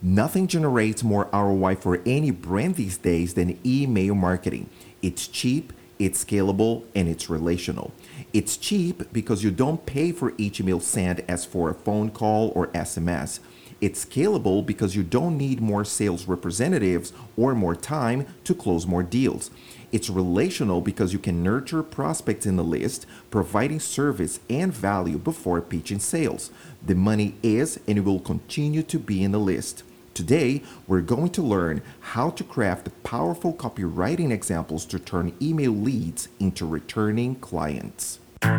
Nothing generates more ROI for any brand these days than email marketing. It's cheap, it's scalable, and it's relational. It's cheap because you don't pay for each email sent as for a phone call or SMS. It's scalable because you don't need more sales representatives or more time to close more deals. It's relational because you can nurture prospects in the list, providing service and value before pitching sales. The money is and it will continue to be in the list. Today, we're going to learn how to craft powerful copywriting examples to turn email leads into returning clients. You're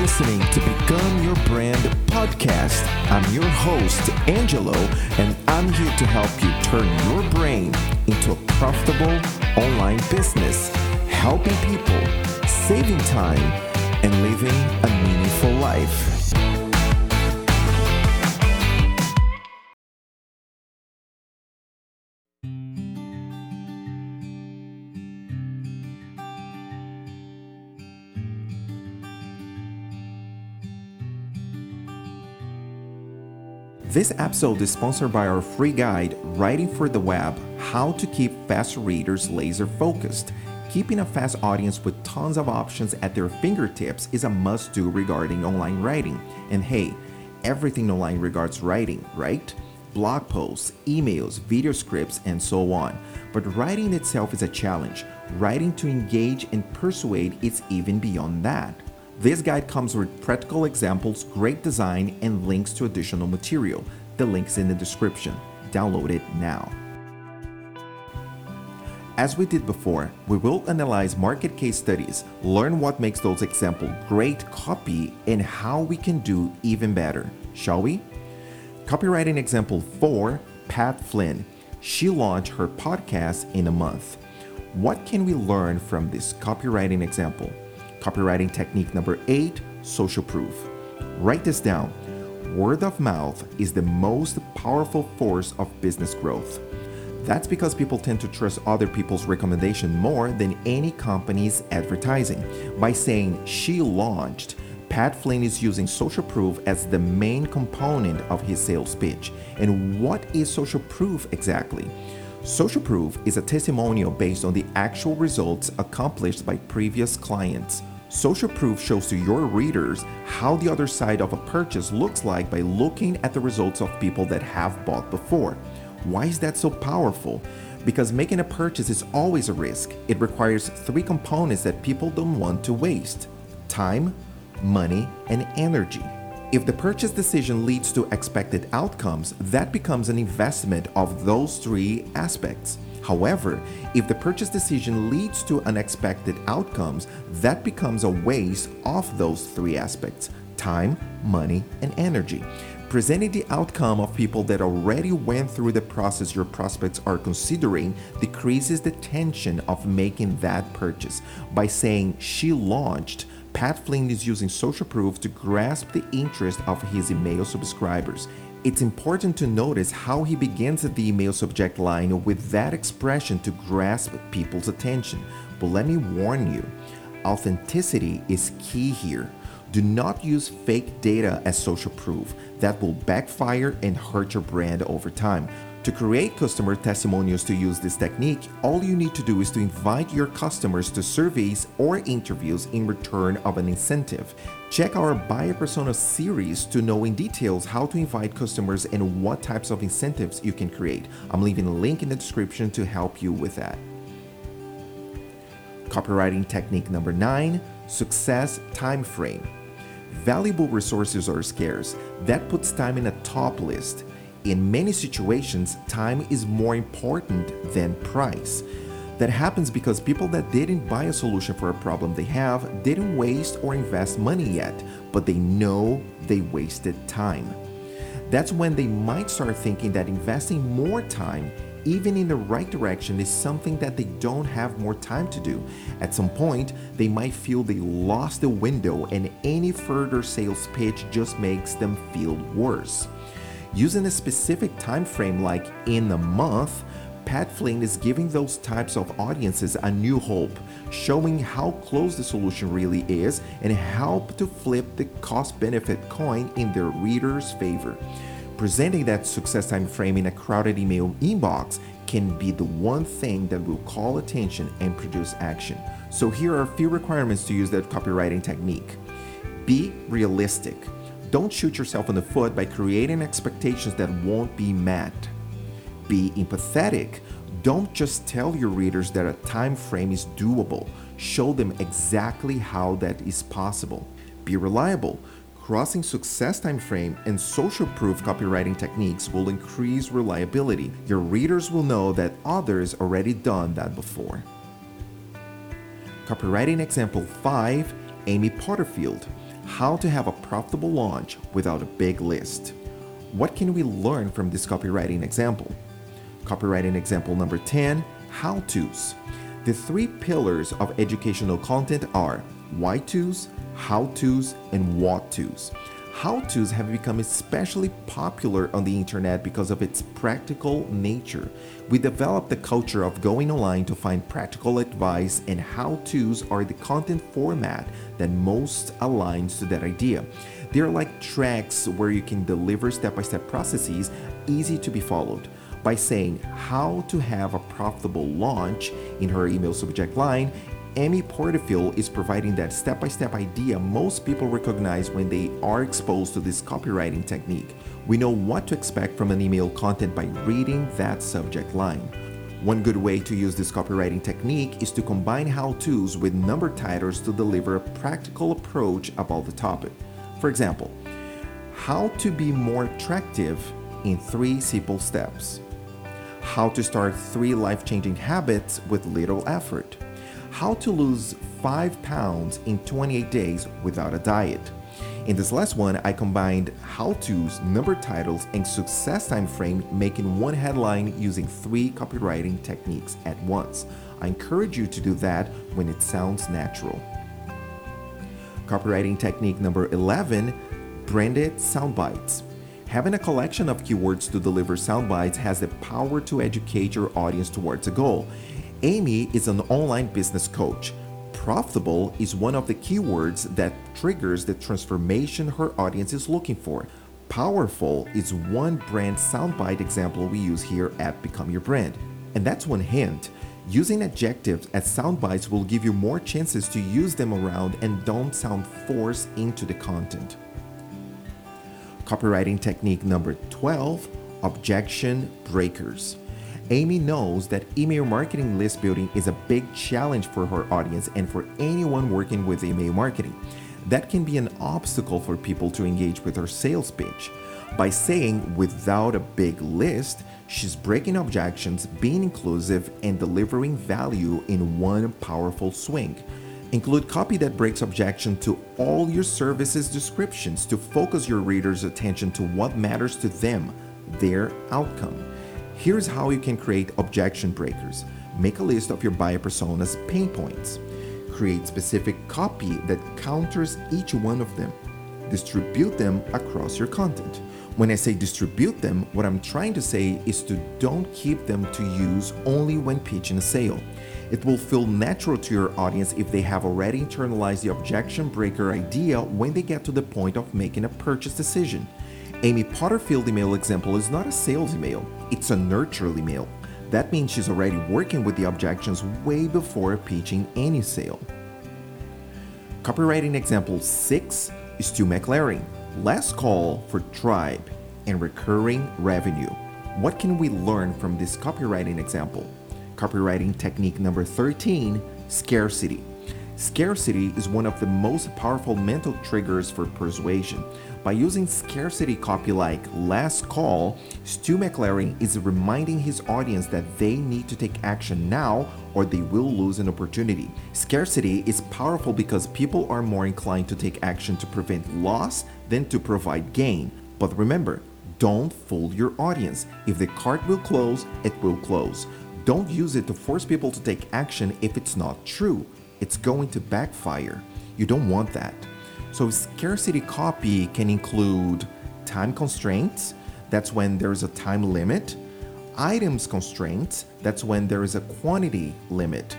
listening to Become Your Brand podcast. I'm your host, Angelo, and I'm here to help you turn your brain into a profitable online business helping people, saving time, and living a meaningful life. This episode is sponsored by our free guide, Writing for the Web How to Keep Fast Readers Laser Focused Keeping a fast audience with tons of options at their fingertips is a must do regarding online writing. And hey, everything online regards writing, right? Blog posts, emails, video scripts, and so on. But writing itself is a challenge. Writing to engage and persuade is even beyond that. This guide comes with practical examples, great design, and links to additional material. The link's in the description. Download it now. As we did before, we will analyze market case studies, learn what makes those examples great copy, and how we can do even better. Shall we? Copywriting example 4 Pat Flynn. She launched her podcast in a month. What can we learn from this copywriting example? Copywriting technique number 8 Social proof. Write this down. Word of mouth is the most powerful force of business growth. That's because people tend to trust other people's recommendation more than any company's advertising. By saying she launched, Pat Flynn is using social proof as the main component of his sales pitch. And what is social proof exactly? Social proof is a testimonial based on the actual results accomplished by previous clients. Social proof shows to your readers how the other side of a purchase looks like by looking at the results of people that have bought before. Why is that so powerful? Because making a purchase is always a risk. It requires three components that people don't want to waste time, money, and energy. If the purchase decision leads to expected outcomes, that becomes an investment of those three aspects. However, if the purchase decision leads to unexpected outcomes, that becomes a waste of those three aspects time, money, and energy. Presenting the outcome of people that already went through the process your prospects are considering decreases the tension of making that purchase. By saying she launched, Pat Flynn is using social proof to grasp the interest of his email subscribers. It's important to notice how he begins the email subject line with that expression to grasp people's attention. But let me warn you, authenticity is key here. Do not use fake data as social proof. That will backfire and hurt your brand over time. To create customer testimonials to use this technique, all you need to do is to invite your customers to surveys or interviews in return of an incentive. Check our Buyer Persona series to know in details how to invite customers and what types of incentives you can create. I'm leaving a link in the description to help you with that. Copywriting technique number 9, success time frame. Valuable resources are scarce. That puts time in a top list. In many situations, time is more important than price. That happens because people that didn't buy a solution for a problem they have didn't waste or invest money yet, but they know they wasted time. That's when they might start thinking that investing more time even in the right direction is something that they don't have more time to do. At some point, they might feel they lost the window and any further sales pitch just makes them feel worse. Using a specific time frame like in a month, Pat Flynn is giving those types of audiences a new hope, showing how close the solution really is and help to flip the cost benefit coin in their readers' favor. Presenting that success time frame in a crowded email inbox can be the one thing that will call attention and produce action. So, here are a few requirements to use that copywriting technique. Be realistic. Don't shoot yourself in the foot by creating expectations that won't be met. Be empathetic. Don't just tell your readers that a time frame is doable. Show them exactly how that is possible. Be reliable. Crossing success time frame and social proof copywriting techniques will increase reliability. Your readers will know that others already done that before. Copywriting example 5, Amy Porterfield. How to have a profitable launch without a big list. What can we learn from this copywriting example? Copywriting example number 10, how to's. The three pillars of educational content are why to's, how to's, and what to's. How to's have become especially popular on the internet because of its practical nature. We developed the culture of going online to find practical advice, and how to's are the content format that most aligns to that idea. They're like tracks where you can deliver step by step processes easy to be followed. By saying how to have a profitable launch in her email subject line, Amy Porterfield is providing that step by step idea most people recognize when they are exposed to this copywriting technique. We know what to expect from an email content by reading that subject line. One good way to use this copywriting technique is to combine how to's with number titles to deliver a practical approach about the topic. For example, how to be more attractive in three simple steps, how to start three life changing habits with little effort how to lose 5 pounds in 28 days without a diet. In this last one, I combined how to's, number titles, and success time frame, making one headline using three copywriting techniques at once. I encourage you to do that when it sounds natural. Copywriting technique number 11 branded sound bites. Having a collection of keywords to deliver sound bites has the power to educate your audience towards a goal. Amy is an online business coach. Profitable is one of the keywords that triggers the transformation her audience is looking for. Powerful is one brand soundbite example we use here at Become Your Brand. And that's one hint. Using adjectives as soundbites will give you more chances to use them around and don't sound forced into the content. Copywriting technique number 12 Objection Breakers. Amy knows that email marketing list building is a big challenge for her audience and for anyone working with email marketing. That can be an obstacle for people to engage with her sales pitch. By saying without a big list, she's breaking objections, being inclusive, and delivering value in one powerful swing. Include copy that breaks objection to all your services descriptions to focus your readers' attention to what matters to them, their outcome. Here's how you can create objection breakers. Make a list of your buyer persona's pain points. Create specific copy that counters each one of them. Distribute them across your content. When I say distribute them, what I'm trying to say is to don't keep them to use only when pitching a sale. It will feel natural to your audience if they have already internalized the objection breaker idea when they get to the point of making a purchase decision. Amy Porterfield email example is not a sales email, it's a nurture email. That means she's already working with the objections way before pitching any sale. Copywriting example 6 is Stu McLaren. Last call for tribe and recurring revenue. What can we learn from this copywriting example? Copywriting technique number 13 scarcity. Scarcity is one of the most powerful mental triggers for persuasion. By using scarcity copy like last call, Stu McLaren is reminding his audience that they need to take action now or they will lose an opportunity. Scarcity is powerful because people are more inclined to take action to prevent loss than to provide gain. But remember, don't fool your audience. If the cart will close, it will close. Don't use it to force people to take action if it's not true. It's going to backfire. You don't want that. So scarcity copy can include time constraints, that's when there's a time limit, items constraints, That's when there is a quantity limit.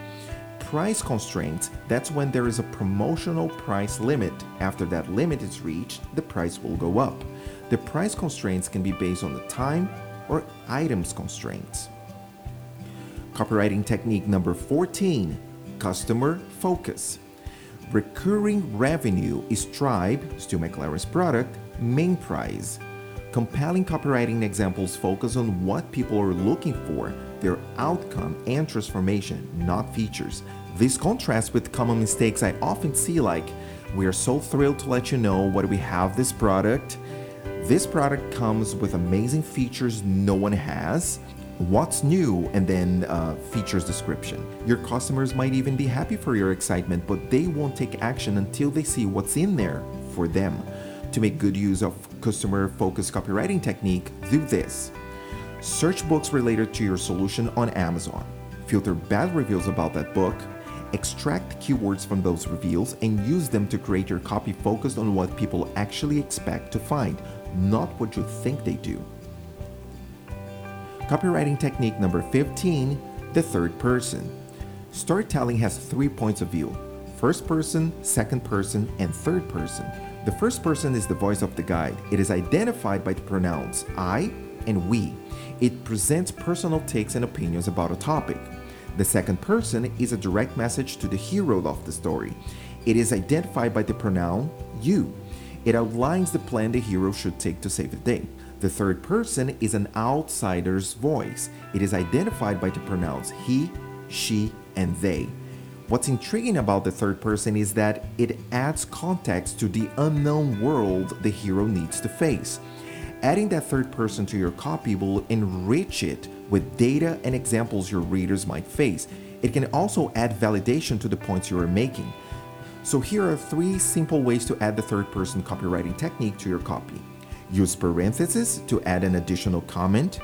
Price constraints, that's when there is a promotional price limit. After that limit is reached, the price will go up. The price constraints can be based on the time or items constraints. Copywriting technique number 14 customer focus. Recurring revenue is Tribe, Stu McLaren's product, main prize. Compelling copywriting examples focus on what people are looking for, their outcome and transformation, not features. This contrasts with common mistakes I often see like, we are so thrilled to let you know what we have this product. This product comes with amazing features no one has what's new, and then uh, features description. Your customers might even be happy for your excitement, but they won't take action until they see what's in there for them. To make good use of customer focused copywriting technique, do this. Search books related to your solution on Amazon. Filter bad reviews about that book. Extract keywords from those reviews and use them to create your copy focused on what people actually expect to find, not what you think they do. Copywriting technique number 15 the third person. Storytelling has three points of view first person, second person, and third person. The first person is the voice of the guide. It is identified by the pronouns I and we. It presents personal takes and opinions about a topic. The second person is a direct message to the hero of the story. It is identified by the pronoun you. It outlines the plan the hero should take to save the day. The third person is an outsider's voice. It is identified by the pronouns he, she, and they. What's intriguing about the third person is that it adds context to the unknown world the hero needs to face. Adding that third person to your copy will enrich it with data and examples your readers might face. It can also add validation to the points you are making. So, here are three simple ways to add the third person copywriting technique to your copy. Use parentheses to add an additional comment.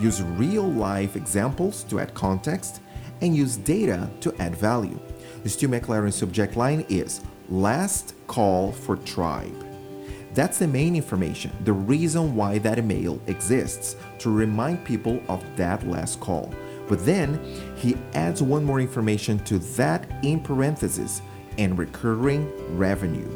Use real life examples to add context. And use data to add value. Stu McLaren's subject line is Last Call for Tribe. That's the main information, the reason why that email exists, to remind people of that last call. But then he adds one more information to that in parentheses and recurring revenue.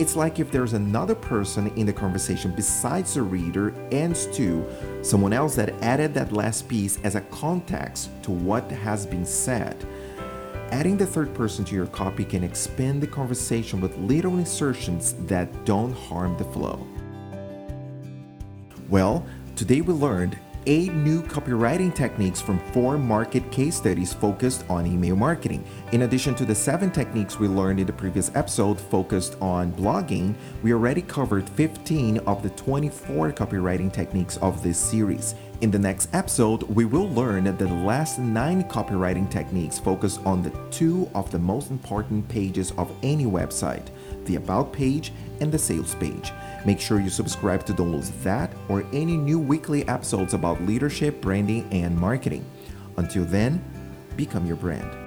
It's like if there's another person in the conversation besides the reader and Stu, someone else that added that last piece as a context to what has been said. Adding the third person to your copy can expand the conversation with little insertions that don't harm the flow. Well, today we learned eight new copywriting techniques from four market case studies focused on email marketing. In addition to the seven techniques we learned in the previous episode focused on blogging, we already covered 15 of the 24 copywriting techniques of this series. In the next episode, we will learn that the last nine copywriting techniques focus on the two of the most important pages of any website the About page and the Sales page. Make sure you subscribe to don't lose that or any new weekly episodes about leadership, branding, and marketing. Until then, become your brand.